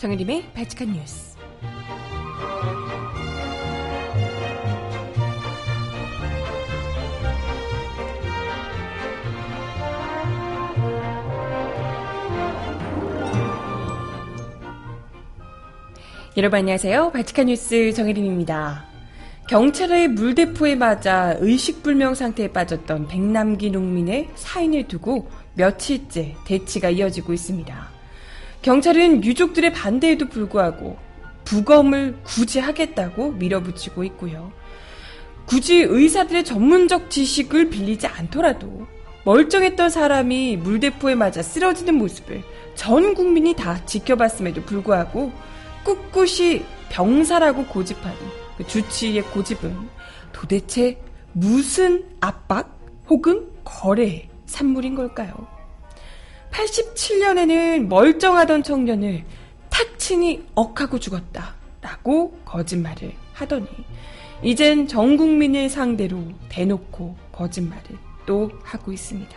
정혜림의 발칙한 뉴스. 여러분 안녕하세요. 발칙한 뉴스 정혜림입니다. 경찰의 물대포에 맞아 의식불명 상태에 빠졌던 백남기 농민의 사인을 두고 며칠째 대치가 이어지고 있습니다. 경찰은 유족들의 반대에도 불구하고 부검을 굳이 하겠다고 밀어붙이고 있고요. 굳이 의사들의 전문적 지식을 빌리지 않더라도 멀쩡했던 사람이 물대포에 맞아 쓰러지는 모습을 전 국민이 다 지켜봤음에도 불구하고 꿋꿋이 병사라고 고집하는 그 주치의 고집은 도대체 무슨 압박 혹은 거래의 산물인 걸까요? 87년에는 멀쩡하던 청년을 탁친이 억하고 죽었다. 라고 거짓말을 하더니, 이젠 전 국민을 상대로 대놓고 거짓말을 또 하고 있습니다.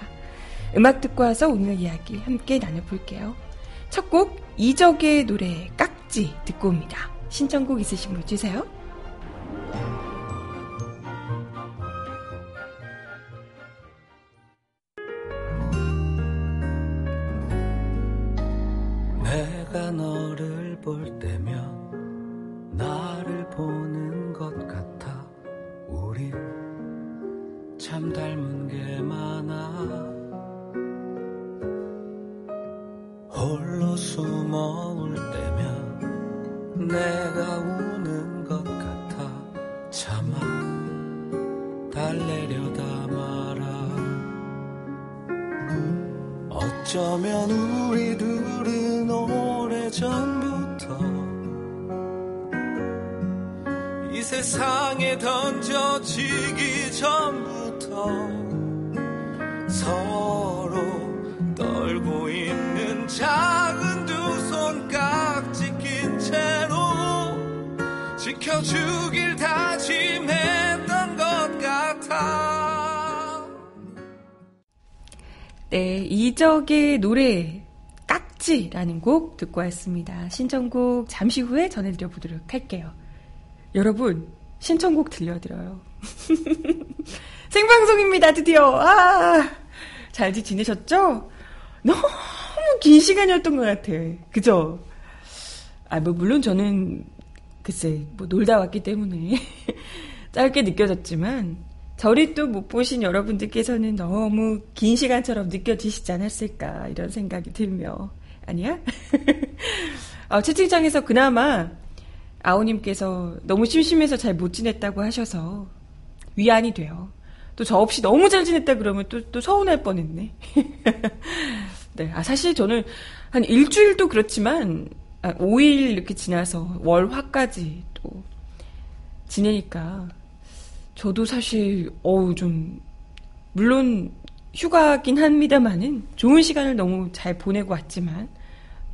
음악 듣고 와서 오늘 이야기 함께 나눠볼게요. 첫 곡, 이적의 노래 깍지 듣고 옵니다. 신청곡 있으신 분 주세요. 이적의 노래 깍지라는 곡 듣고 왔습니다. 신청곡 잠시 후에 전해드려 보도록 할게요. 여러분, 신청곡 들려드려요. 생방송입니다, 드디어. 아, 잘 지내셨죠? 너무 긴 시간이었던 것 같아. 그죠? 아, 뭐, 물론 저는, 글쎄, 뭐, 놀다 왔기 때문에 짧게 느껴졌지만, 저를 또못 보신 여러분들께서는 너무 긴 시간처럼 느껴지시지 않았을까, 이런 생각이 들며. 아니야? 어, 채팅창에서 그나마 아우님께서 너무 심심해서 잘 못 지냈다고 하셔서 위안이 돼요. 또 저 없이 너무 잘 지냈다 그러면 또, 또 서운할 뻔했네. 네. 아, 사실 저는 한 일주일도 그렇지만, 아, 5일 이렇게 지나서 월, 화까지 또 지내니까, 저도 사실, 어우, 좀, 물론 휴가긴 합니다만은 좋은 시간을 너무 잘 보내고 왔지만,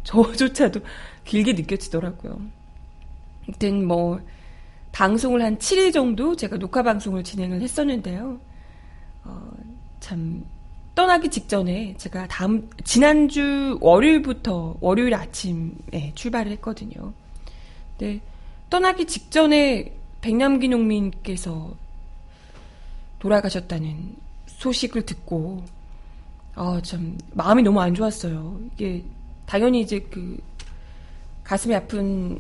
저조차도 길게 느껴지더라고요. 아무튼 뭐, 방송을 한 7일 정도 제가 녹화 방송을 진행을 했었는데요. 어, 참, 떠나기 직전에 제가 다음, 지난주 월요일부터 월요일 아침에 출발을 했거든요. 근데 떠나기 직전에 백남기 농민께서 돌아가셨다는 소식을 듣고, 아, 참, 마음이 너무 안 좋았어요. 이게, 당연히 이제 그, 가슴이 아픈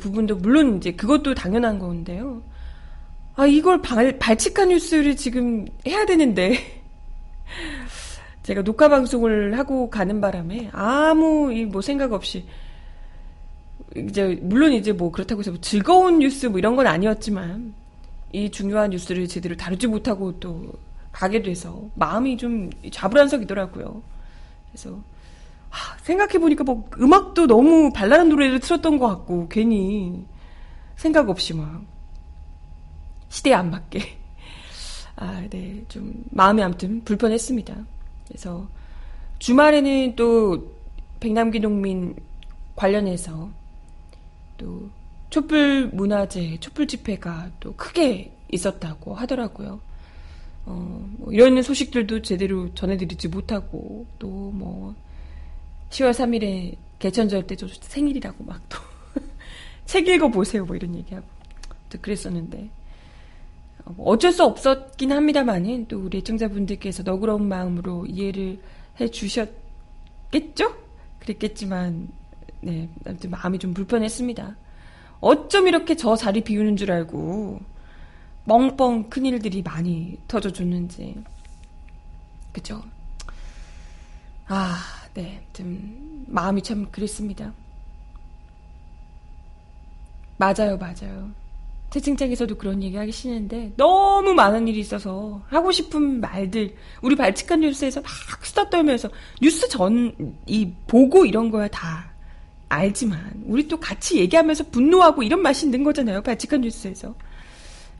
부분도 물론 이제 그것도 당연한 건데요. 아, 이걸 발, 발칙한 뉴스를 지금 해야 되는데. 제가 녹화 방송을 하고 가는 바람에 아무 뭐 생각 없이 이제 물론 이제 뭐 그렇다고 해서 뭐 즐거운 뉴스 뭐 이런 건 아니었지만 이 중요한 뉴스를 제대로 다루지 못하고 또 가게 돼서 마음이 좀 좌불안석이더라고요. 그래서 생각해 보니까 뭐 음악도 너무 발랄한 노래를 틀었던 것 같고 괜히 생각 없이 막 시대에 안 맞게 아, 네, 좀 마음이 아무튼 불편했습니다. 그래서 주말에는 또 백남기 농민 관련해서 또 촛불 문화제, 촛불 집회가 또 크게 있었다고 하더라고요. 어, 뭐 이런 소식들도 제대로 전해드리지 못하고 또 뭐 10월 3일에 개천절 때 저 생일이라고 막 또 책 읽어 보세요 뭐 이런 얘기하고 또 그랬었는데 어, 뭐 어쩔 수 없었긴 합니다만은 또 우리 애청자분들께서 너그러운 마음으로 이해를 해 주셨겠죠? 그랬겠지만 네 아무튼 마음이 좀 불편했습니다. 어쩜 이렇게 저 자리 비우는 줄 알고 멍뻥 큰일들이 많이 터져줬는지 그죠? 아, 네, 좀 마음이 참 그랬습니다. 맞아요, 맞아요. 채팅창에서도 그런 얘기 하시는데 너무 많은 일이 있어서 하고 싶은 말들 우리 발칙한 뉴스에서 막 수다 떨면서 뉴스 전 이 보고 이런 거야 다 알지만 우리 또 같이 얘기하면서 분노하고 이런 맛이 있는 거잖아요 발칙한 뉴스에서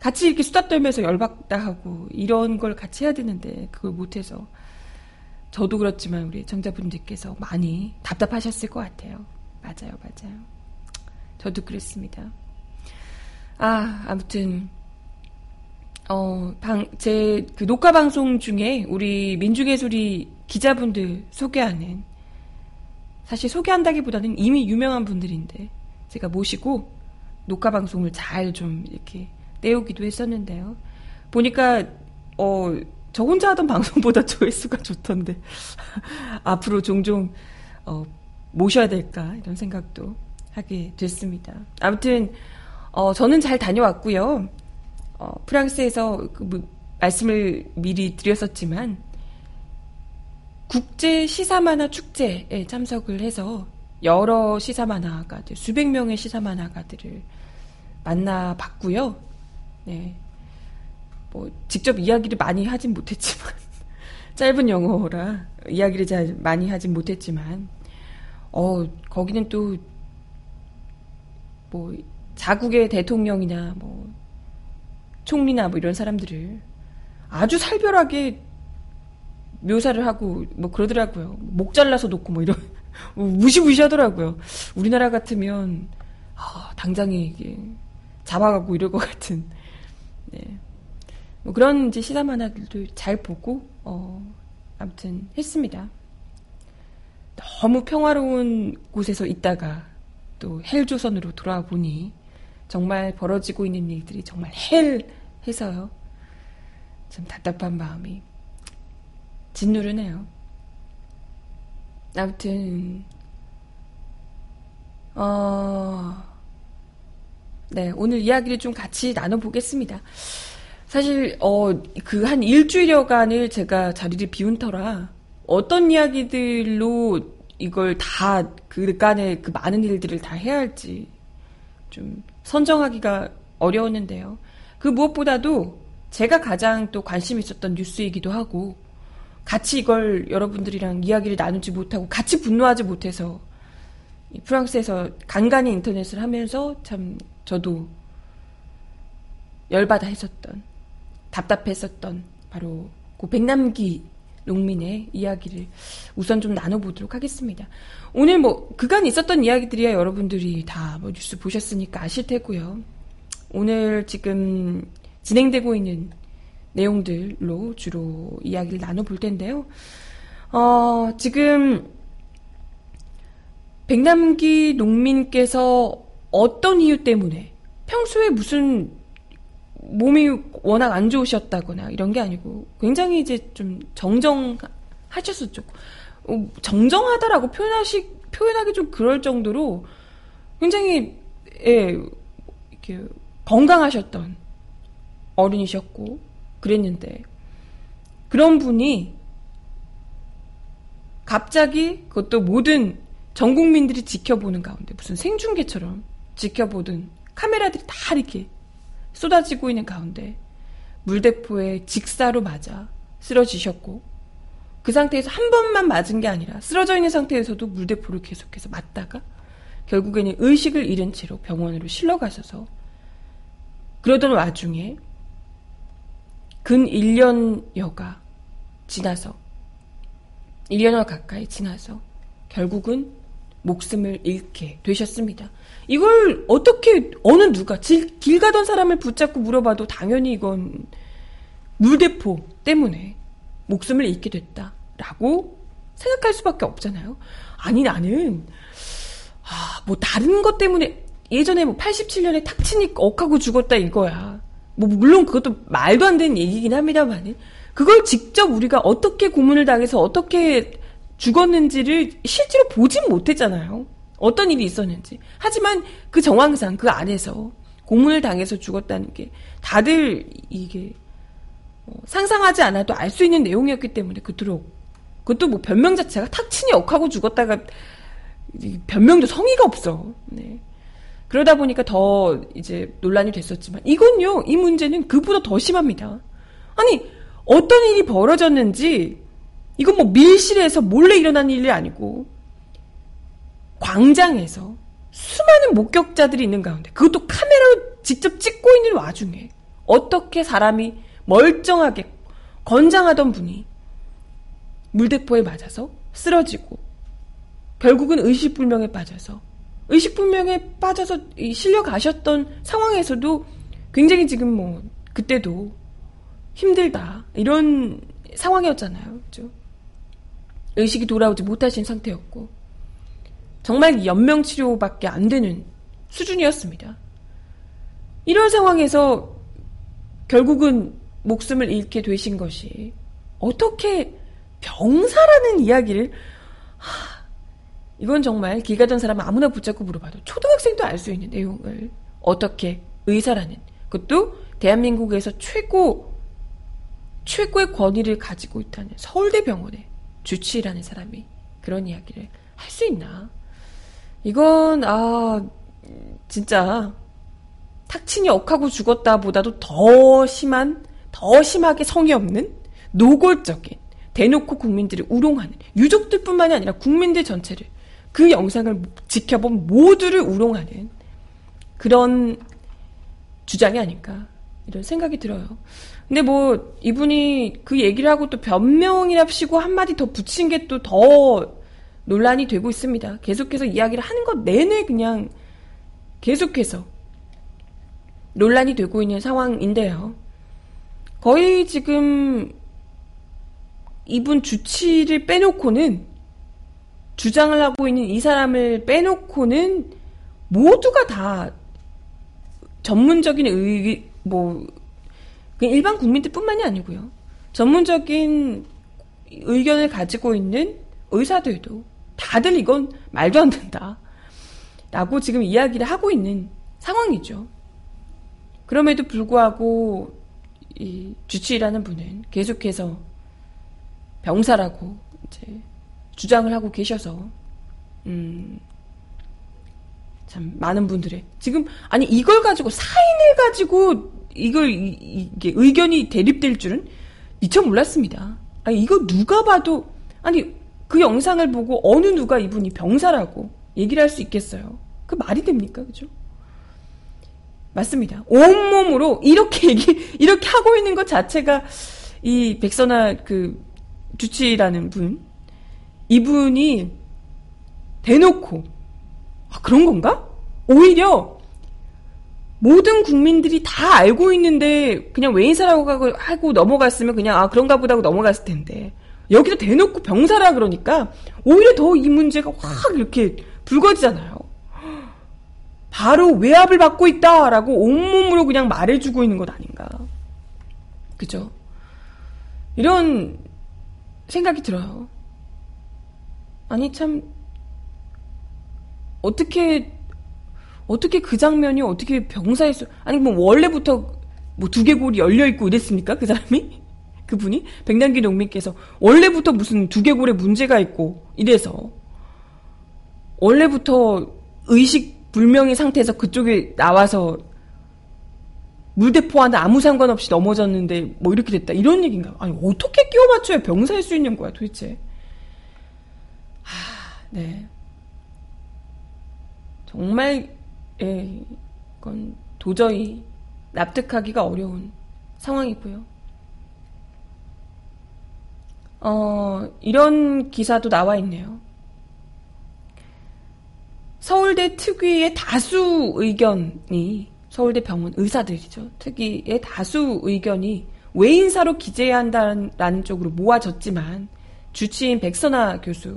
같이 이렇게 수다 떨면서 열받다 하고 이런 걸 같이 해야 되는데 그걸 못해서 저도 그렇지만 우리 청자분들께서 많이 답답하셨을 것 같아요. 맞아요, 맞아요. 저도 그랬습니다. 아, 아무튼, 어, 방, 제, 그 녹화 방송 중에 우리 민중의 소리 기자분들 소개하는, 사실 소개한다기보다는 이미 유명한 분들인데, 제가 모시고 녹화 방송을 잘 좀 이렇게 떼우기도 했었는데요. 보니까, 어, 저 혼자 하던 방송보다 조회수가 좋던데 앞으로 종종 어, 모셔야 될까 이런 생각도 하게 됐습니다. 아무튼 어, 저는 잘 다녀왔고요. 어, 프랑스에서 그, 뭐, 말씀을 미리 드렸었지만 국제 시사 만화 축제에 참석을 해서 여러 시사 만화가들 수백 명의 시사 만화가들을 만나봤고요. 네, 뭐 직접 이야기를 많이 하진 못했지만 짧은 영어라 이야기를 잘 많이 하진 못했지만 어 거기는 또 뭐 자국의 대통령이나 뭐 총리나 뭐 이런 사람들을 아주 살벌하게 묘사를 하고 뭐 그러더라고요. 목 잘라서 놓고 뭐 이런 무시무시하더라고요. 우리나라 같으면 아, 당장에 이게 잡아가고 이럴 것 같은. 네. 뭐 그런 이제 시사 만화들도 잘 보고 어 아무튼 했습니다. 너무 평화로운 곳에서 있다가 또 헬조선으로 돌아와 보니 정말 벌어지고 있는 일들이 정말 헬 해서요. 좀 답답한 마음이 짓누르네요. 아무튼 어, 네 오늘 이야기를 좀 같이 나눠보겠습니다. 사실 어 그 한 일주일여간을 제가 자리를 비운 터라 어떤 이야기들로 이걸 다 그간의 그 많은 일들을 다 해야 할지 좀 선정하기가 어려웠는데요. 그 무엇보다도 제가 가장 또 관심 있었던 뉴스이기도 하고 같이 이걸 여러분들이랑 이야기를 나누지 못하고 같이 분노하지 못해서 프랑스에서 간간히 인터넷을 하면서 참 저도 열받아 했었던 답답했었던 바로 그 백남기 농민의 이야기를 우선 좀 나눠보도록 하겠습니다. 오늘 뭐 그간 있었던 이야기들이야 여러분들이 다 뭐 뉴스 보셨으니까 아실 테고요. 오늘 지금 진행되고 있는 내용들로 주로 이야기를 나눠볼 텐데요. 어, 지금 백남기 농민께서 어떤 이유 때문에 평소에 무슨 몸이 워낙 안 좋으셨다거나 이런 게 아니고 굉장히 이제 좀 정정하셨었죠. 어, 정정하다라고 표현하시 표현하기 좀 그럴 정도로 굉장히 예 이렇게 건강하셨던 어른이셨고 그랬는데. 그런 분이 갑자기 그것도 모든 전 국민들이 지켜보는 가운데 무슨 생중계처럼 지켜보던 카메라들이 다 이렇게 쏟아지고 있는 가운데 물대포에 직사로 맞아 쓰러지셨고 그 상태에서 한 번만 맞은 게 아니라 쓰러져 있는 상태에서도 물대포를 계속해서 맞다가 결국에는 의식을 잃은 채로 병원으로 실려 가셔서 그러던 와중에 근 1년여가 지나서 1년여 가까이 지나서 결국은 목숨을 잃게 되셨습니다. 이걸 어떻게 어느 누가 길, 길 가던 사람을 붙잡고 물어봐도 당연히 이건 물대포 때문에 목숨을 잃게 됐다라고 생각할 수밖에 없잖아요. 아니 나는 아, 뭐 다른 것 때문에 예전에 뭐 87년에 탁친이 억하고 죽었다 이거야. 뭐 물론 그것도 말도 안 되는 얘기긴 합니다만 그걸 직접 우리가 어떻게 고문을 당해서 어떻게 죽었는지를 실제로 보진 못했잖아요. 어떤 일이 있었는지. 하지만 그 정황상 그 안에서 고문을 당해서 죽었다는 게 다들 이게 어, 상상하지 않아도 알 수 있는 내용이었기 때문에 그토록 그것도 뭐 변명 자체가 탁친이 억하고 죽었다가 변명도 성의가 없어. 네. 그러다 보니까 더 이제 논란이 됐었지만 이건요 이 문제는 그보다 더 심합니다. 아니 어떤 일이 벌어졌는지 이건 뭐 밀실에서 몰래 일어난 일이 아니고 광장에서 수많은 목격자들이 있는 가운데 그것도 카메라로 직접 찍고 있는 와중에 어떻게 사람이 멀쩡하게 건장하던 분이 물대포에 맞아서 쓰러지고 결국은 의식불명에 빠져서 의식불명에 빠져서 실려 가셨던 상황에서도 굉장히 지금 뭐 그때도 힘들다 이런 상황이었잖아요. 그죠? 의식이 돌아오지 못하신 상태였고 정말 연명 치료밖에 안 되는 수준이었습니다. 이런 상황에서 결국은 목숨을 잃게 되신 것이 어떻게 병사라는 이야기를 하, 이건 정말 길 가던 사람 아무나 붙잡고 물어봐도 초등학생도 알 수 있는 내용을 어떻게 의사라는 그것도 대한민국에서 최고 최고의 권위를 가지고 있다는 서울대 병원의 주치의라는 사람이 그런 이야기를 할 수 있나? 이건 아 진짜 탁친이 억하고 죽었다 보다도 더 심한 더 심하게 성의 없는 노골적인 대놓고 국민들을 우롱하는 유족들뿐만이 아니라 국민들 전체를 그 영상을 지켜본 모두를 우롱하는 그런 주장이 아닐까 이런 생각이 들어요. 근데 뭐 이분이 그 얘기를 하고 또 변명이랍시고 한마디 더 붙인 게 또 더 논란이 되고 있습니다. 계속해서 이야기를 하는 것 내내 그냥 계속해서 논란이 되고 있는 상황인데요. 거의 지금 이분 주치를 빼놓고는 주장을 하고 있는 이 사람을 빼놓고는 모두가 다 전문적인 의, 뭐, 일반 국민들뿐만이 아니고요. 전문적인 의견을 가지고 있는 의사들도 다들 이건 말도 안 된다. 라고 지금 이야기를 하고 있는 상황이죠. 그럼에도 불구하고 이 주치의라는 분은 계속해서 병사라고 이제 주장을 하고 계셔서 음, 참 많은 분들의 지금 아니 이걸 가지고 사인을 가지고 이걸 이, 게 의견이 대립될 줄은 미처 몰랐습니다. 아니 이거 누가 봐도 아니 그 영상을 보고 어느 누가 이분이 병사라고 얘기를 할 수 있겠어요? 그 말이 됩니까, 그죠? 맞습니다. 온몸으로 이렇게 얘기 이렇게 하고 있는 것 자체가 이 백선아 그 주치라는 분 이분이 대놓고 아, 그런 건가? 오히려 모든 국민들이 다 알고 있는데 그냥 외인사라고 하고 넘어갔으면 그냥 아 그런가 보다 하고 넘어갔을 텐데 여기서 대놓고 병사라 그러니까 오히려 더 이 문제가 확 이렇게 불거지잖아요. 바로 외압을 받고 있다라고 온몸으로 그냥 말해주고 있는 것 아닌가. 그죠? 이런 생각이 들어요. 아니, 참, 어떻게, 어떻게 그 장면이 어떻게 병사에서, 아니, 뭐, 원래부터 뭐 두개골이 열려 있고 이랬습니까? 그 사람이? 그분이? 백남기 농민께서 원래부터 무슨 두개골에 문제가 있고 이래서 원래부터 의식 불명의 상태에서 그쪽에 나와서 물대포와는 아무 상관없이 넘어졌는데 뭐 이렇게 됐다 이런 얘기인가 아니 어떻게 끼워 맞춰야 병사할 수 있는 거야 도대체 네. 정말, 예, 이건 도저히 납득하기가 어려운 상황이고요. 어, 이런 기사도 나와 있네요. 서울대 특위의 다수 의견이, 서울대 병원 의사들이죠. 특위의 다수 의견이 외인사로 기재해야 한다는 쪽으로 모아졌지만, 주치인 백선아 교수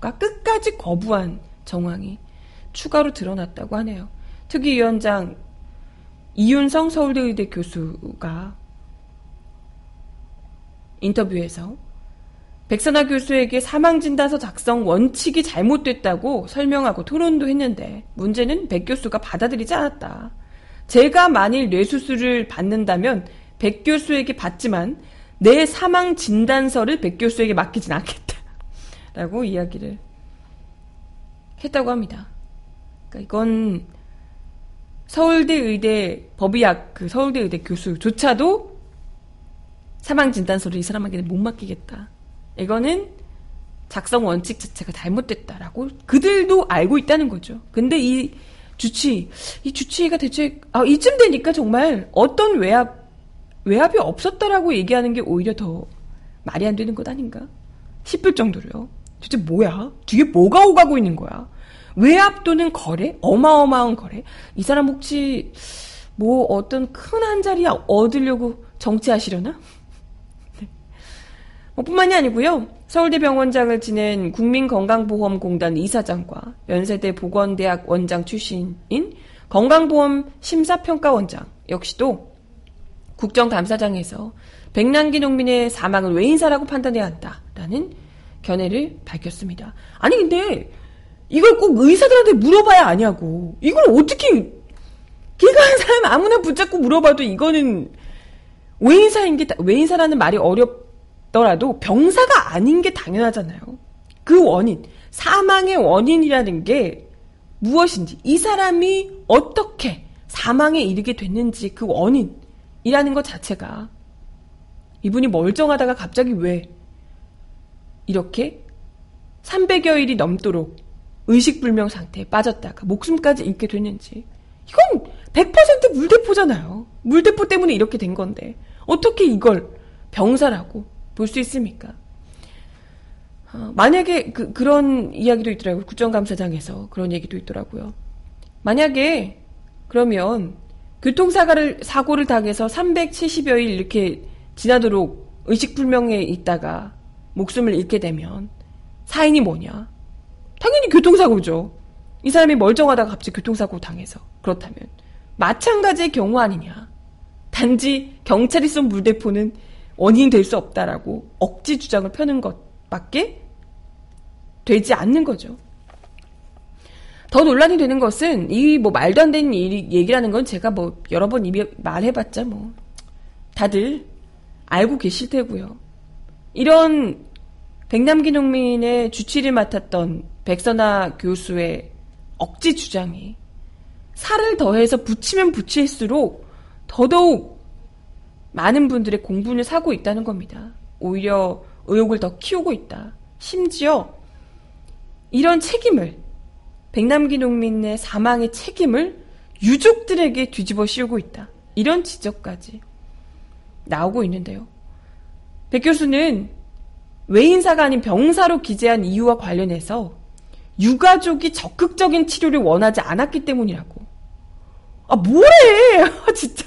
가 끝까지 거부한 정황이 추가로 드러났다고 하네요. 특위위원장 이윤성 서울대의대 교수가 인터뷰에서 백선아 교수에게 사망진단서 작성 원칙이 잘못됐다고 설명하고 토론도 했는데 문제는 백 교수가 받아들이지 않았다. 제가 만일 뇌수술을 받는다면 백 교수에게 받지만 내 사망 진단서를 백 교수에게 맡기진 않겠다. 라고 이야기를 했다고 합니다. 그러니까 이건 서울대 의대 법의학 그 서울대 의대 교수조차도 사망 진단서를 이 사람에게 못 맡기겠다. 이거는 작성 원칙 자체가 잘못됐다라고 그들도 알고 있다는 거죠. 근데 이 주치, 이 주치의가 대체 아, 이쯤 되니까 정말 어떤 외압 외압이 없었다라고 얘기하는 게 오히려 더 말이 안 되는 것 아닌가 싶을 정도로요. 도대체 뭐야? 뒤에 뭐가 오가고 있는 거야? 외압 또는 거래? 어마어마한 거래? 이 사람 혹시 뭐 어떤 큰 한 자리 얻으려고 정치하시려나? 네. 뭐 뿐만이 아니고요. 서울대 병원장을 지낸 국민건강보험공단 이사장과 연세대 보건대학 원장 출신인 건강보험 심사평가원장 역시도 국정감사장에서 백남기 농민의 사망을 외인사라고 판단해야 한다라는 견해를 밝혔습니다. 아니 근데 이걸 꼭 의사들한테 물어봐야 아냐고. 이걸 어떻게 걔가 한 사람 아무나 붙잡고 물어봐도 이거는 외인사인 게 외인사라는 말이 어렵더라도 병사가 아닌 게 당연하잖아요. 그 원인, 사망의 원인이라는 게 무엇인지, 이 사람이 어떻게 사망에 이르게 됐는지 그 원인이라는 것 자체가 이분이 멀쩡하다가 갑자기 왜 이렇게 300여일이 넘도록 의식불명 상태에 빠졌다가 목숨까지 잃게 됐는지 이건 100% 물대포잖아요. 물대포 때문에 이렇게 된 건데 어떻게 이걸 병사라고 볼 수 있습니까? 어, 만약에 그, 그런 이야기도 있더라고요. 국정감사장에서 그런 얘기도 있더라고요. 만약에 그러면 교통사고를 사고를 당해서 370여일 이렇게 지나도록 의식불명에 있다가 목숨을 잃게 되면 사인이 뭐냐? 당연히 교통사고죠. 이 사람이 멀쩡하다가 갑자기 교통사고 당해서 그렇다면 마찬가지의 경우 아니냐. 단지 경찰이 쏜 물대포는 원인이 될 수 없다라고 억지 주장을 펴는 것밖에 되지 않는 거죠. 더 논란이 되는 것은 이 뭐 말도 안 되는 일, 얘기라는 건 제가 뭐 여러 번 입에 말해봤자 뭐 다들 알고 계실 테고요. 이런 백남기 농민의 주치를 맡았던 백선아 교수의 억지 주장이 살을 더해서 붙이면 붙일수록 더더욱 많은 분들의 공분을 사고 있다는 겁니다. 오히려 의혹을 더 키우고 있다. 심지어 이런 책임을 백남기 농민의 사망의 책임을 유족들에게 뒤집어 씌우고 있다. 이런 지적까지 나오고 있는데요. 백 교수는 외인사가 아닌 병사로 기재한 이유와 관련해서 유가족이 적극적인 치료를 원하지 않았기 때문이라고. 아, 뭐래! 아, 진짜.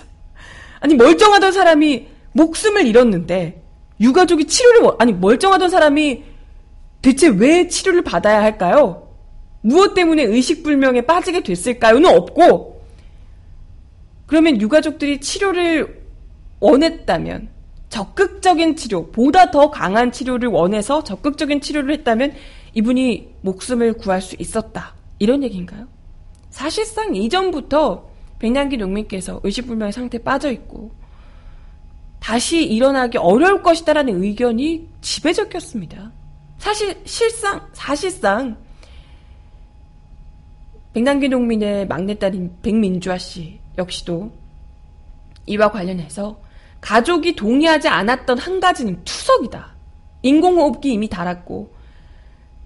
아니, 멀쩡하던 사람이 목숨을 잃었는데, 유가족이 치료를, 원, 아니, 멀쩡하던 사람이 대체 왜 치료를 받아야 할까요? 무엇 때문에 의식불명에 빠지게 됐을까요?는 없고, 그러면 유가족들이 치료를 원했다면, 적극적인 치료, 보다 더 강한 치료를 원해서 적극적인 치료를 했다면 이분이 목숨을 구할 수 있었다. 이런 얘기인가요? 사실상 이전부터 백남기 농민께서 의식불명의 상태에 빠져 있고 다시 일어나기 어려울 것이다라는 의견이 지배적이었습니다. 사실 실상 사실상 백남기 농민의 막내딸인 백민주아 씨 역시도 이와 관련해서 가족이 동의하지 않았던 한 가지는 투석이다. 인공호흡기 이미 달았고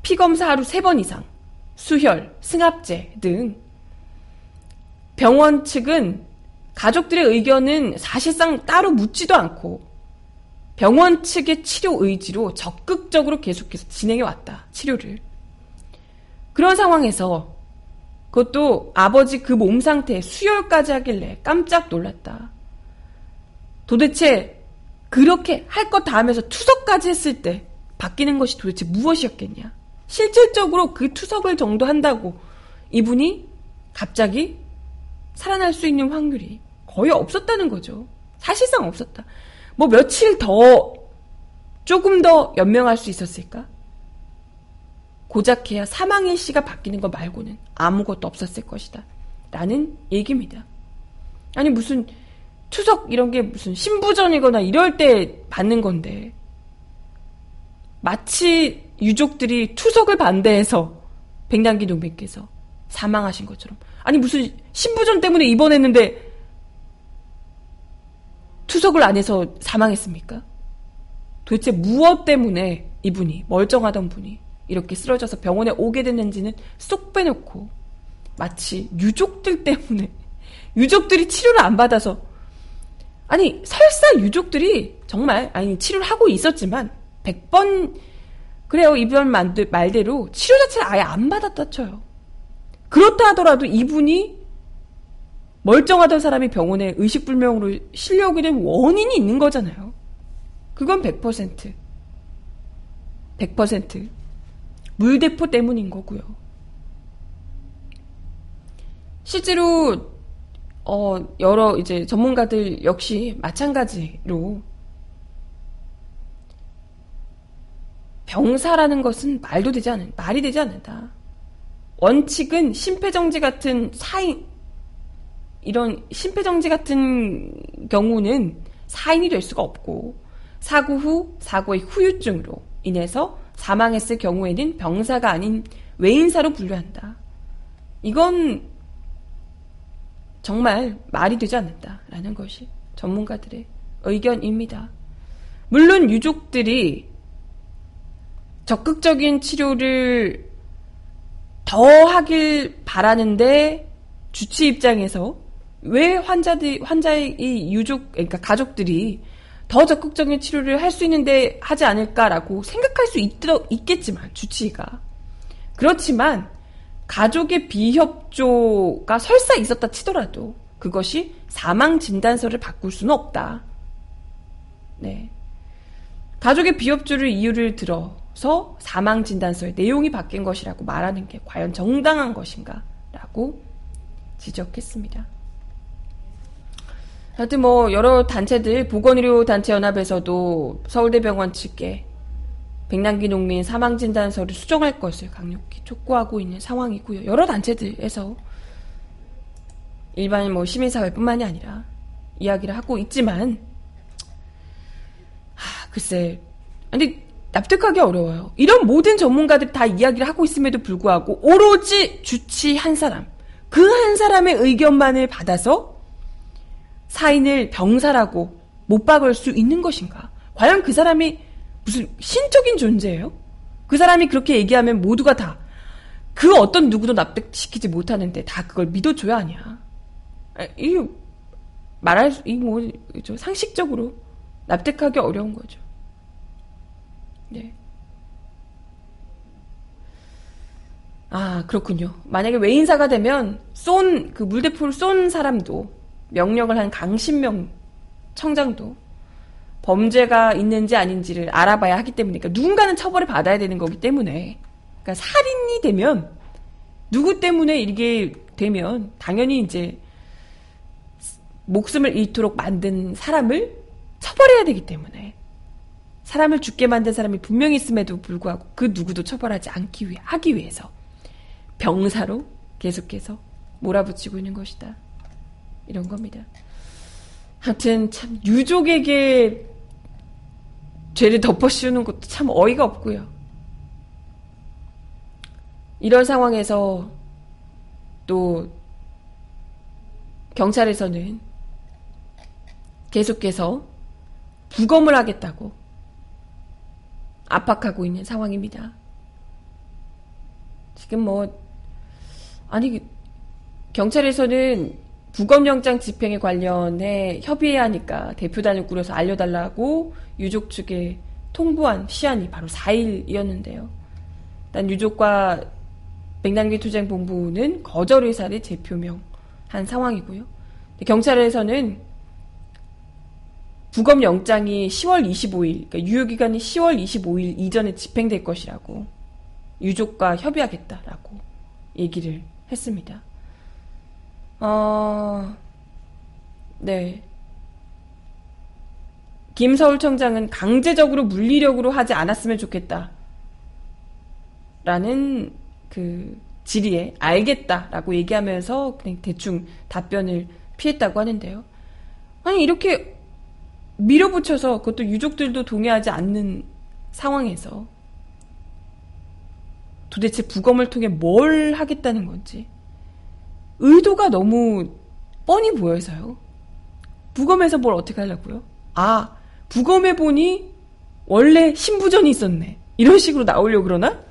피검사 하루 세 번 이상, 수혈, 승합제 등 병원 측은 가족들의 의견은 사실상 따로 묻지도 않고 병원 측의 치료 의지로 적극적으로 계속해서 진행해 왔다. 치료를. 그런 상황에서 그것도 아버지 그 몸 상태에 수혈까지 하길래 깜짝 놀랐다. 도대체 그렇게 할 것 다 하면서 투석까지 했을 때 바뀌는 것이 도대체 무엇이었겠냐? 실질적으로 그 투석을 정도 한다고 이분이 갑자기 살아날 수 있는 확률이 거의 없었다는 거죠. 사실상 없었다. 뭐 며칠 더 조금 더 연명할 수 있었을까? 고작해야 사망의 시가 바뀌는 것 말고는 아무것도 없었을 것이다. 라는 얘기입니다. 아니 무슨 추석 이런 게 무슨 신부전이거나 이럴 때 받는 건데 마치 유족들이 추석을 반대해서 백남기 농백께서 사망하신 것처럼 아니 무슨 신부전 때문에 입원했는데 추석을 안 해서 사망했습니까? 도대체 무엇 때문에 이분이 멀쩡하던 분이 이렇게 쓰러져서 병원에 오게 됐는지는 쏙 빼놓고 마치 유족들 때문에 유족들이 치료를 안 받아서 아니 설사 유족들이 정말 아니 치료를 하고 있었지만 100번 그래요 이번 말대로 치료 자체를 아예 안 받았다 쳐요. 그렇다 하더라도 이분이 멀쩡하던 사람이 병원에 의식불명으로 실려오게 된 원인이 있는 거잖아요. 그건 100%. 100%. 물대포 때문인 거고요. 실제로 어, 여러 이제 전문가들 역시 마찬가지로 병사라는 것은 말도 되지 않은 말이 되지 않는다. 원칙은 심폐정지 같은 사인 이런 심폐정지 같은 경우는 사인이 될 수가 없고 사고 후 사고의 후유증으로 인해서 사망했을 경우에는 병사가 아닌 외인사로 분류한다. 이건 정말 말이 되지 않는다라는 것이 전문가들의 의견입니다. 물론 유족들이 적극적인 치료를 더 하길 바라는데 주치 입장에서 왜 환자들 환자의 이 유족 그러니까 가족들이 더 적극적인 치료를 할 수 있는데 하지 않을까라고 생각할 수 있, 있겠지만 주치의가 그렇지만 가족의 비협조가 설사 있었다 치더라도 그것이 사망 진단서를 바꿀 수는 없다. 네. 가족의 비협조를 이유를 들어서 사망 진단서의 내용이 바뀐 것이라고 말하는 게 과연 정당한 것인가? 라고 지적했습니다. 하여튼 뭐 여러 단체들 보건의료 단체 연합에서도 서울대병원 측에 백남기 농민 사망 진단서를 수정할 것을 강력히 촉구하고 있는 상황이고요. 여러 단체들에서 일반 뭐 시민사회뿐만이 아니라 이야기를 하고 있지만 하, 글쎄 근데 납득하기 어려워요. 이런 모든 전문가들이 다 이야기를 하고 있음에도 불구하고 오로지 주치 한 사람 그 한 사람의 의견만을 받아서 사인을 병사라고 못 박을 수 있는 것인가? 과연 그 사람이 무슨 신적인 존재예요? 그 사람이 그렇게 얘기하면 모두가 다 그 어떤 누구도 납득시키지 못하는데 다 그걸 믿어줘야 하냐? 이 말할 수, 이뭐 상식적으로 납득하기 어려운 거죠. 네. 아, 그렇군요. 만약에 외인사가 되면 쏜, 그 물대포를 쏜 사람도 명령을 한 강신명 청장도 범죄가 있는지 아닌지를 알아봐야 하기 때문에 그러니까 누군가는 처벌을 받아야 되는 거기 때문에 그러니까 살인이 되면 누구 때문에 이게 되면 당연히 이제 목숨을 잃도록 만든 사람을 처벌해야 되기 때문에 사람을 죽게 만든 사람이 분명히 있음에도 불구하고 그 누구도 처벌하지 않기 위해 하기 위해서 병사로 계속해서 몰아붙이고 있는 것이다. 이런 겁니다. 하여튼 참 유족에게 죄를 덮어씌우는 것도 참 어이가 없고요. 이런 상황에서 또 경찰에서는 계속해서 부검을 하겠다고 압박하고 있는 상황입니다. 지금 뭐 아니 경찰에서는 부검영장 집행에 관련해 협의해야 하니까 대표단을 꾸려서 알려달라고 유족 측에 통보한 시한이 바로 4일이었는데요. 일단 유족과 백남기 투쟁본부는 거절 의사를 재표명한 상황이고요. 경찰에서는 부검영장이 10월 25일, 그러니까 유효기간이 10월 25일 이전에 집행될 것이라고 유족과 협의하겠다라고 얘기를 했습니다. 어, 네. 김서울청장은 강제적으로 물리력으로 하지 않았으면 좋겠다. 라는 그 질의에 알겠다라고 얘기하면서 그냥 대충 답변을 피했다고 하는데요. 아니, 이렇게 밀어붙여서 그것도 유족들도 동의하지 않는 상황에서 도대체 부검을 통해 뭘 하겠다는 건지 의도가 너무 뻔히 보여서요. 부검에서 뭘 어떻게 하려고요? 아, 부검해 보니 원래 신부전이 있었네. 이런 식으로 나오려고 그러나?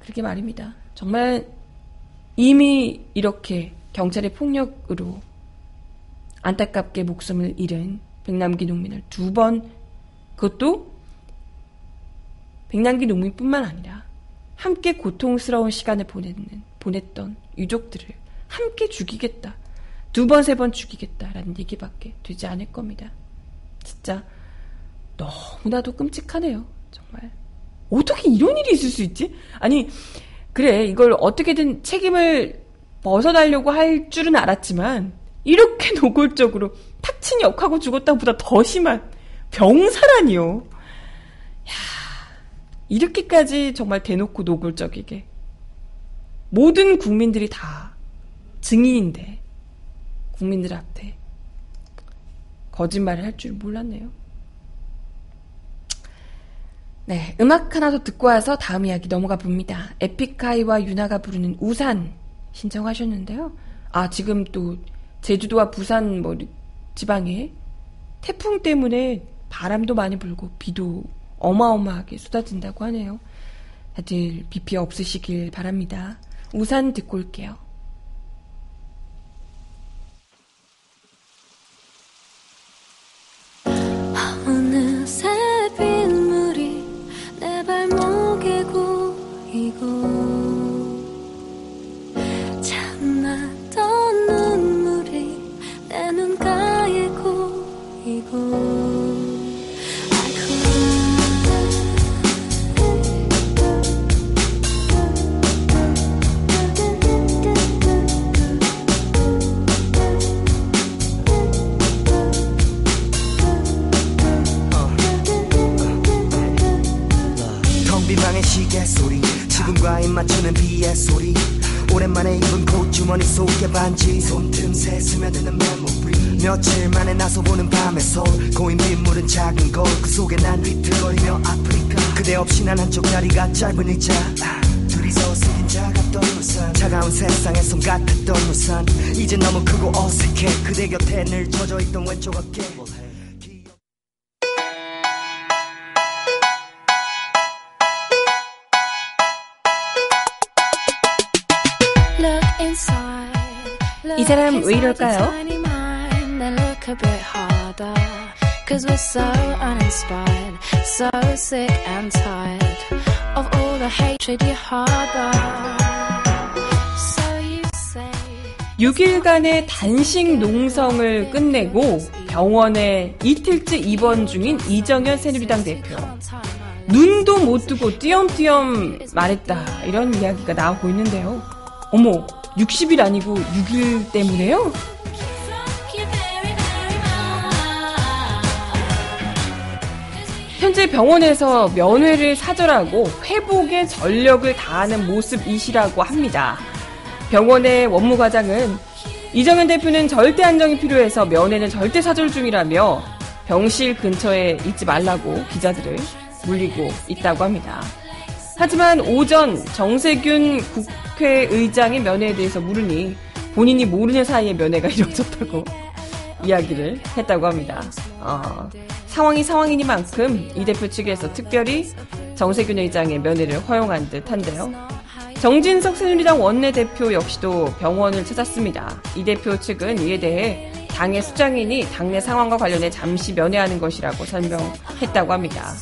그렇게 말입니다. 정말 이미 이렇게 경찰의 폭력으로 안타깝게 목숨을 잃은 백남기 농민을 두 번, 그것도 백남기 농민뿐만 아니라 함께 고통스러운 시간을 보냈는, 보냈던 유족들을 함께 죽이겠다. 두 번, 세 번 죽이겠다라는 얘기밖에 되지 않을 겁니다. 진짜 너무나도 끔찍하네요. 정말. 어떻게 이런 일이 있을 수 있지? 아니, 그래, 이걸 어떻게든 책임을 벗어나려고 할 줄은 알았지만, 이렇게 노골적으로 탁친이 역하고 죽었다보다 더 심한 병사라니요. 야, 이렇게까지 정말 대놓고 노골적이게. 모든 국민들이 다 증인인데, 국민들 앞에 거짓말을 할 줄 몰랐네요. 네, 음악 하나 더 듣고 와서 다음 이야기 넘어가 봅니다. 에픽하이와 유나가 부르는 우산 신청하셨는데요. 아, 지금 또 제주도와 부산 뭐 지방에 태풍 때문에 바람도 많이 불고 비도 어마어마하게 쏟아진다고 하네요. 다들 비 피해 없으시길 바랍니다. 우산 듣고 올게요. 입 맞추는 비의 소리. 오랜만에 입은 콧주머니 속에 반지. 손틈새 스며드는 메모리. 며칠 만에 나서 보는 밤의 솔 고인 빗물은 작은 거울. 그 속에 난 비틀거리며 아프리카. 그대 없이 난 한쪽 다리가 짧은 의자. 아, 둘이서 쓰긴 작았던 우산 차가운 세상에 손 같았던 우산 이제 너무 크고 어색해. 그대 곁에 늘 젖어있던 왼쪽 어깨 이 사람 왜 이럴까요? Cause we're so uninspired, so sick and tired of all the hatred you harbor. So you say 6일간의 단식 농성을 끝내고 병원에 이틀째 입원 중인 이정현 새누리당 대표. 눈도 못 뜨고 띄엄띄엄 말했다. 이런 이야기가 나오고 있는데요. 어머, 60일 아니고 6일 때문에요? 현재 병원에서 면회를 사절하고 회복에 전력을 다하는 모습이시라고 합니다. 병원의 원무과장은 이정현 대표는 절대 안정이 필요해서 면회는 절대 사절 중이라며 병실 근처에 있지 말라고 기자들을 물리고 있다고 합니다. 하지만 오전 정세균 국회의장의 면회에 대해서 물으니 본인이 모르는 사이에 면회가 이루어졌다고 이야기를 했다고 합니다. 어, 상황이 상황이니만큼 이 대표 측에서 특별히 정세균 의장의 면회를 허용한 듯 한데요. 정진석 새누리당 원내대표 역시도 병원을 찾았습니다. 이 대표 측은 이에 대해 당의 수장인이 당내 상황과 관련해 잠시 면회하는 것이라고 설명했다고 합니다.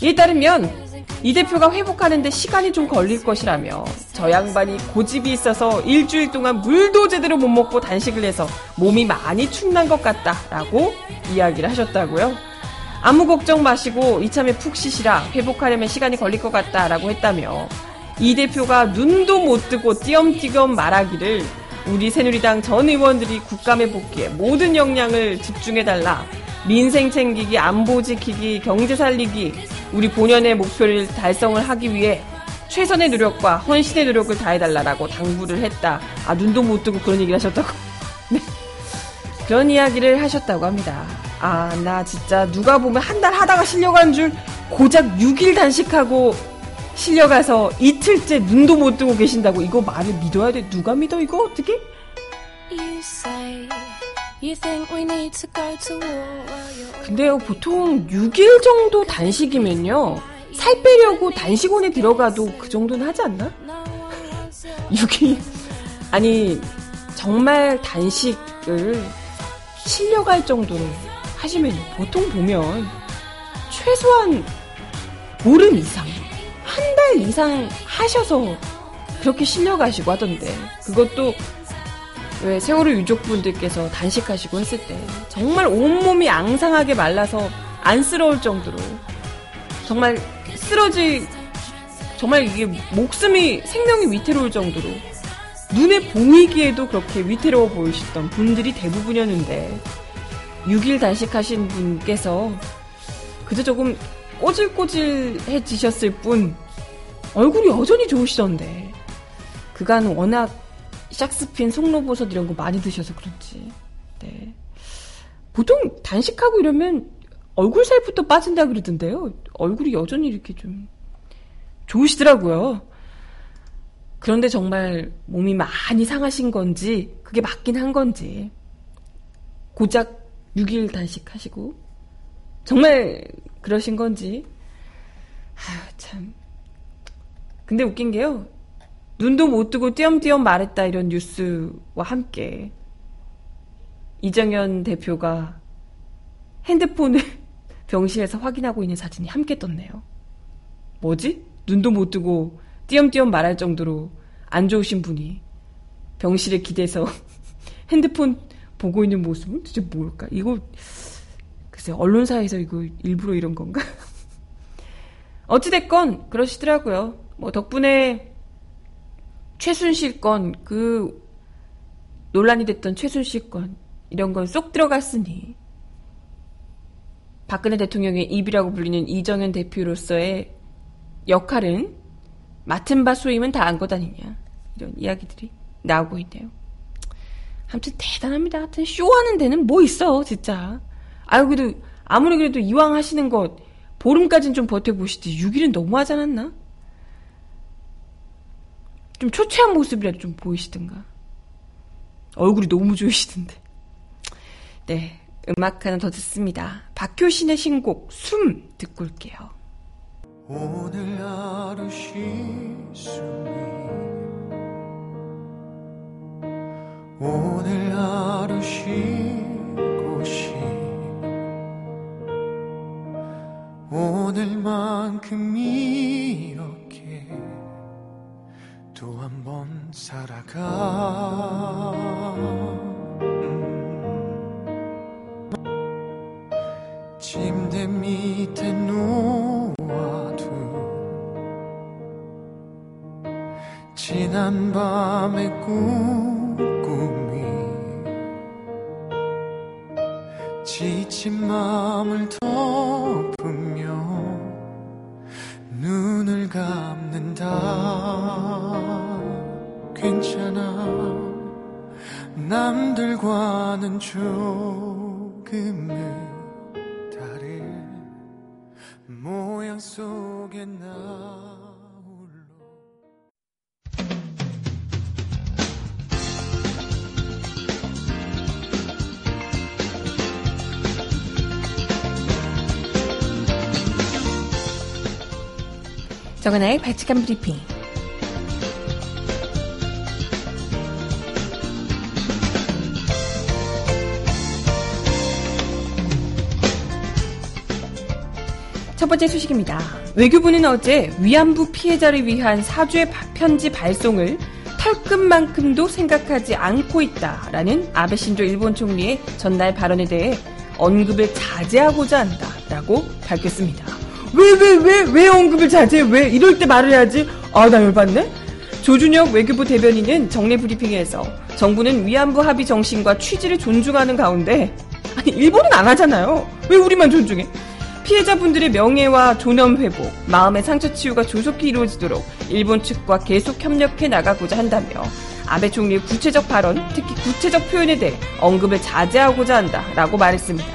이에 따르면 이 대표가 회복하는데 시간이 좀 걸릴 것이라며 저 양반이 고집이 있어서 일주일 동안 물도 제대로 못 먹고 단식을 해서 몸이 많이 축난 것 같다라고 이야기를 하셨다고요. 아무 걱정 마시고 이참에 푹 쉬시라 회복하려면 시간이 걸릴 것 같다라고 했다며 이 대표가 눈도 못 뜨고 띄엄띄엄 말하기를 우리 새누리당 전 의원들이 국감에 복귀해 모든 역량을 집중해달라. 민생 챙기기, 안보 지키기, 경제 살리기, 우리 본연의 목표를 달성을 하기 위해 최선의 노력과 헌신의 노력을 다해달라라고 당부를 했다. 아, 눈도 못 뜨고 그런 얘기를 하셨다고. 네. 그런 이야기를 하셨다고 합니다. 아, 나 진짜 누가 보면 한 달 하다가 실려간 줄 고작 6일 단식하고 실려가서 이틀째 눈도 못 뜨고 계신다고 이거 말을 믿어야 돼. 누가 믿어 이거 어떻게? 근데요 보통 6일 정도 단식이면요 살 빼려고 단식원에 들어가도 그 정도는 하지 않나? no one wants it. 6일 아니 정말 단식을 실려갈 정도로 하시면 보통 보면 최소한 보름 이상 한 달 이상 하셔서 그렇게 실려가시고 하던데 그것도 왜 세월호 유족분들께서 단식하시고 했을 때 정말 온몸이 앙상하게 말라서 안쓰러울 정도로 정말 쓰러지 정말 이게 목숨이 생명이 위태로울 정도로 눈에 보이기에도 그렇게 위태로워 보이셨던 분들이 대부분이었는데 6일 단식하신 분께서 그저 조금 꼬질꼬질해지셨을 뿐 얼굴이 여전히 좋으시던데 그간 워낙 샥스핀 송로버섯 이런 거 많이 드셔서 그런지. 네. 보통 단식하고 이러면 얼굴 살부터 빠진다 그러던데요. 얼굴이 여전히 이렇게 좀 좋으시더라고요. 그런데 정말 몸이 많이 상하신 건지 그게 맞긴 한 건지 고작 6일 단식 하시고 정말 그러신 건지. 아, 참. 근데 웃긴 게요 눈도 못 뜨고 띄엄띄엄 말했다 이런 뉴스와 함께 이정현 대표가 핸드폰을 병실에서 확인하고 있는 사진이 함께 떴네요. 뭐지? 눈도 못 뜨고 띄엄띄엄 말할 정도로 안 좋으신 분이 병실에 기대서 핸드폰 보고 있는 모습은 도대체 뭘까? 이거 글쎄 언론사에서 이거 일부러 이런 건가? 어찌됐건 그러시더라고요. 뭐 덕분에 최순실 건 그 논란이 됐던 최순실 건 이런 건 쏙 들어갔으니 박근혜 대통령의 입이라고 불리는 이정현 대표로서의 역할은 맡은 바 소임은 다한것 아니냐 이런 이야기들이 나오고 있네요. 아무튼 대단합니다. 하여튼 쇼하는 데는 뭐 있어 진짜. 아유 그래도 아무리 그래도 이왕 하시는 것 보름까진 좀 버텨보시지 6일은 너무하지 않았나? 좀 초췌한 모습이라도 좀 보이시든가. 얼굴이 너무 좋으시던데. 네, 음악 하나 더 듣습니다. 박효신의 신곡 숨 듣고 올게요. 오늘 하루 쉴숨이 오늘 하루 쉴 곳이 오늘만큼 이 한번 살아가 음. 침대 밑에 놓아둔 지난 밤의 꿈 남들과는 조금은 다른 모양 속에 나 정은아의 발칙한 브리핑. 첫 번째 소식입니다. 외교부는 어제 위안부 피해자를 위한 사죄 바- 편지 발송을 털끝만큼도 생각하지 않고 있다라는 아베 신조 일본 총리의 전날 발언에 대해 언급을 자제하고자 한다라고 밝혔습니다. 왜, 왜, 왜, 왜 언급을 자제해? 왜? 이럴 때 말을 해야지. 아, 나 열받네? 조준혁 외교부 대변인은 정례 브리핑에서 정부는 위안부 합의 정신과 취지를 존중하는 가운데 아니 일본은 안 하잖아요. 왜 우리만 존중해? 피해자분들의 명예와 존엄 회복, 마음의 상처 치유가 조속히 이루어지도록 일본 측과 계속 협력해 나가고자 한다며 아베 총리의 구체적 발언, 특히 구체적 표현에 대해 언급을 자제하고자 한다라고 말했습니다.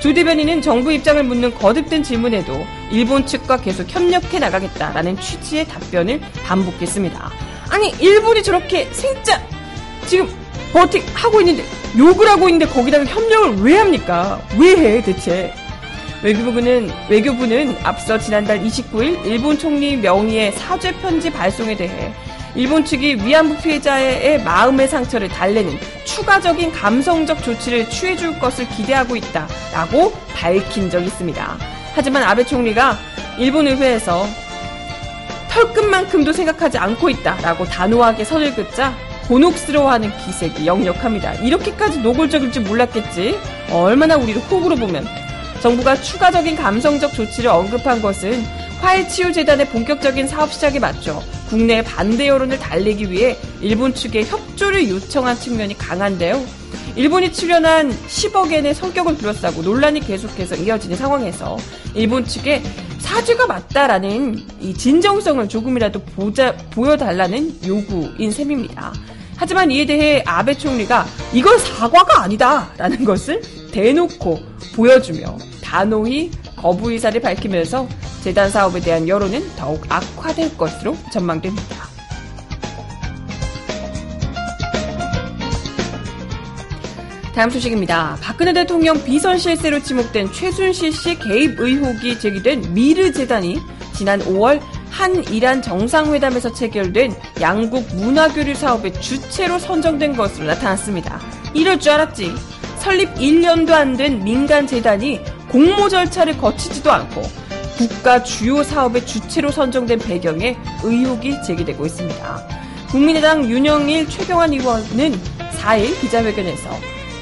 조 대변인은 정부 입장을 묻는 거듭된 질문에도 일본 측과 계속 협력해 나가겠다라는 취지의 답변을 반복했습니다. 아니 일본이 저렇게 생짜 지금 버틱 하고 있는데 욕을 하고 있는데 거기다가 협력을 왜 합니까? 왜 해 대체? 외교부는 외교부는 앞서 지난달 29일 일본 총리 명의의 사죄 편지 발송에 대해 일본 측이 위안부 피해자의 마음의 상처를 달래는 추가적인 감성적 조치를 취해줄 것을 기대하고 있다 라고 밝힌 적이 있습니다. 하지만 아베 총리가 일본 의회에서 털끝만큼도 생각하지 않고 있다 라고 단호하게 선을 긋자 곤혹스러워하는 기색이 역력합니다. 이렇게까지 노골적일 줄 몰랐겠지. 얼마나 우리를 호구로 보면 정부가 추가적인 감성적 조치를 언급한 것은 화해치유재단의 본격적인 사업 시작에 맞춰 국내 반대 여론을 달래기 위해 일본 측에 협조를 요청한 측면이 강한데요. 일본이 출연한 10억 엔의 성격을 둘러싸고 논란이 계속해서 이어지는 상황에서 일본 측에 사죄가 맞다라는 이 진정성을 조금이라도 보자, 보여달라는 요구인 셈입니다. 하지만 이에 대해 아베 총리가 이건 사과가 아니다라는 것을 대놓고 보여주며 단호히 거부 의사를 밝히면서 재단 사업에 대한 여론은 더욱 악화될 것으로 전망됩니다. 다음 소식입니다. 박근혜 대통령 비선 실세로 지목된 최순실 씨 개입 의혹이 제기된 미르 재단이 지난 5월 한 이란 정상회담에서 체결된 양국 문화교류 사업의 주체로 선정된 것으로 나타났습니다. 이럴 줄 알았지. 설립 1년도 안 된 민간 재단이 공모 절차를 거치지도 않고 국가 주요 사업의 주체로 선정된 배경에 의혹이 제기되고 있습니다. 국민의당 윤영일 최경환 의원은 4일 기자회견에서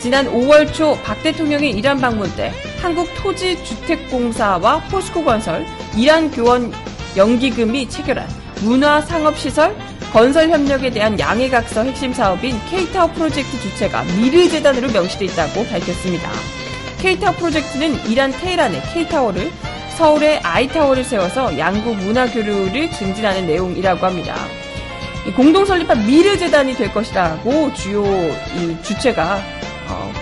지난 5월 초 박 대통령의 이란 방문 때 한국토지주택공사와 포스코건설, 이란 교원 연기금이 체결한 문화상업시설 건설 협력에 대한 양해각서 핵심 사업인 케이타워 프로젝트 주체가 미르재단으로 명시돼 있다고 밝혔습니다. 케이타워 프로젝트는 이란 테헤란의 케이타워를 서울의 아이타워를 세워서 양국 문화 교류를 증진하는 내용이라고 합니다. 공동 설립한 미르재단이 될 것이라고 주요 주체가 어,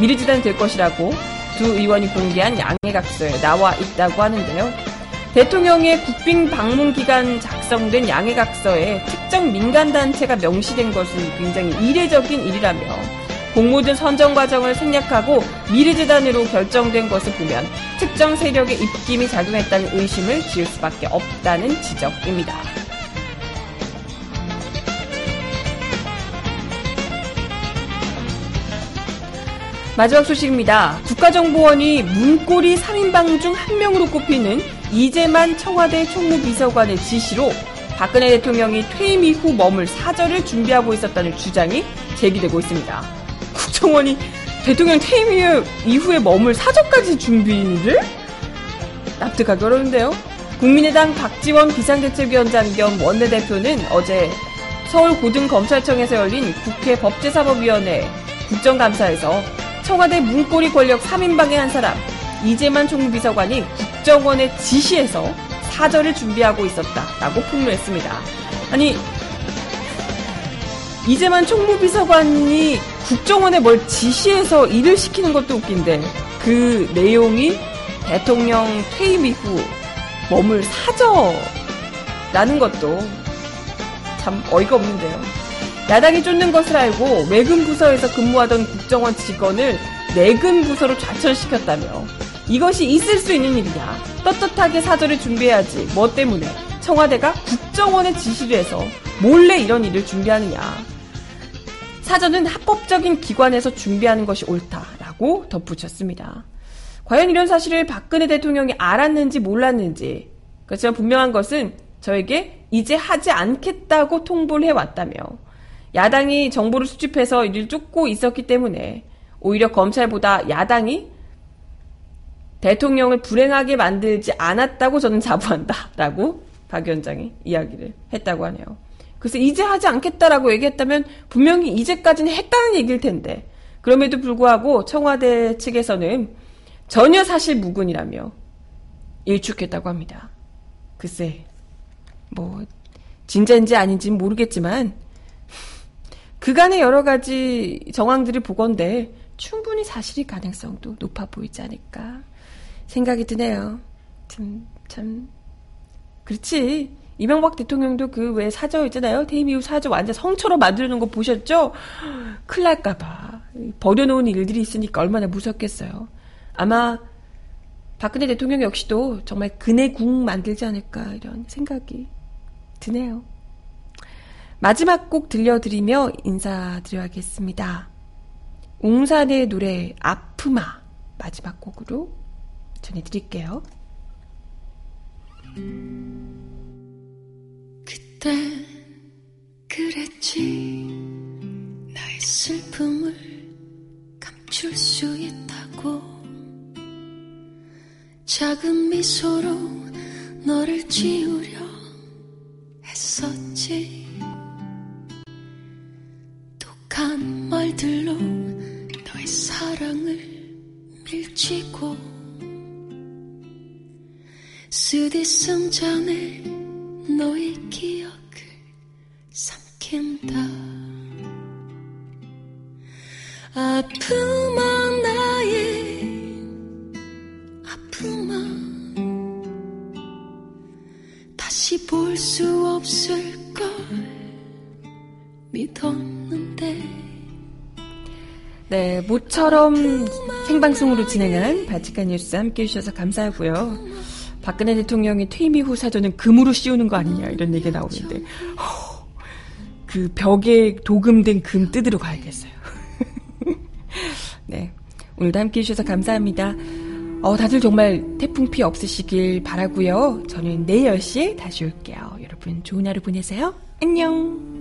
미르재단이 될 것이라고 두 의원이 공개한 양해각서에 나와 있다고 하는데요. 대통령의 국빈 방문 기간 작성된 양해각서에 특정 민간단체가 명시된 것은 굉장히 이례적인 일이라며 공모전 선정 과정을 생략하고 미르재단으로 결정된 것을 보면 특정 세력의 입김이 작용했다는 의심을 지을 수밖에 없다는 지적입니다. 마지막 소식입니다. 국가정보원이 문고리 3인방 중 한 명으로 꼽히는 이재만 청와대 총무비서관의 지시로 박근혜 대통령이 퇴임 이후 머물 사절을 준비하고 있었다는 주장이 제기되고 있습니다. 국정원이 대통령 퇴임 이후에 머물 사절까지 준비를? 납득하기 어려운데요. 국민의당 박지원 비상대책위원장 겸 원내대표는 어제 서울고등검찰청에서 열린 국회 법제사법위원회 국정감사에서 청와대 문고리 권력 3인방의 한 사람 이재만 총무비서관이 국정원의 지시에서 사절을 준비하고 있었다라고 폭로했습니다. 아니 이재만 총무비서관이 국정원에 뭘 지시해서 일을 시키는 것도 웃긴데 그 내용이 대통령 퇴임 이후 머물 사저라는 것도 참 어이가 없는데요. 야당이 쫓는 것을 알고 외근 부서에서 근무하던 국정원 직원을 내근 부서로 좌천시켰다며 이것이 있을 수 있는 일이냐? 떳떳하게 사절을 준비해야지. 뭐 때문에? 청와대가 국정원의 지시를 해서 몰래 이런 일을 준비하느냐? 사전은 합법적인 기관에서 준비하는 것이 옳다라고 덧붙였습니다. 과연 이런 사실을 박근혜 대통령이 알았는지 몰랐는지 그렇지만 분명한 것은 저에게 이제 하지 않겠다고 통보를 해왔다며 야당이 정보를 수집해서 이를 쫓고 있었기 때문에 오히려 검찰보다 야당이 대통령을 불행하게 만들지 않았다고 저는 자부한다라고 박 위원장이 이야기를 했다고 하네요. 그래서 이제 하지 않겠다라고 얘기했다면 분명히 이제까지는 했다는 얘기일 텐데 그럼에도 불구하고 청와대 측에서는 전혀 사실 무근이라며 일축했다고 합니다. 글쎄, 뭐 진짜인지 아닌지 모르겠지만 그간의 여러 가지 정황들을 보건대 충분히 사실이 가능성도 높아 보이지 않을까 생각이 드네요. 참, 참. 그렇지. 이명박 대통령도 그 왜 사저 있잖아요. 퇴임 이후 사저 완전 성처럼 만들어놓은 거 보셨죠? 큰일 날까봐. 버려놓은 일들이 있으니까 얼마나 무섭겠어요. 아마 박근혜 대통령 역시도 정말 근해궁 만들지 않을까 이런 생각이 드네요. 마지막 곡 들려드리며 인사드려야겠습니다. 웅산의 노래 아프마 마지막 곡으로 전해드릴게요. 그때 그랬지. 나의 슬픔을 감출 수 있다고. 작은 미소로 너를 지우려 했었지. 독한 말들로 너의 사랑을 밀치고 쓰디승전에 너의 기억을 삼킨다. 아프마 나의 아프마 다시 볼 수 없을 걸 믿었는데. 네, 모처럼 생방송으로 진행한 바치칸 뉴스 함께 해주셔서 감사하고요. 박근혜 대통령이 퇴임 이후 사전은 금으로 씌우는 거 아니냐 이런 얘기 나오는데 허, 그 벽에 도금된 금 뜯으러 가야겠어요. 네, 오늘도 함께 해주셔서 감사합니다. 어, 다들 정말 태풍 피해 없으시길 바라고요. 저는 내일 10시에 다시 올게요. 여러분 좋은 하루 보내세요. 안녕.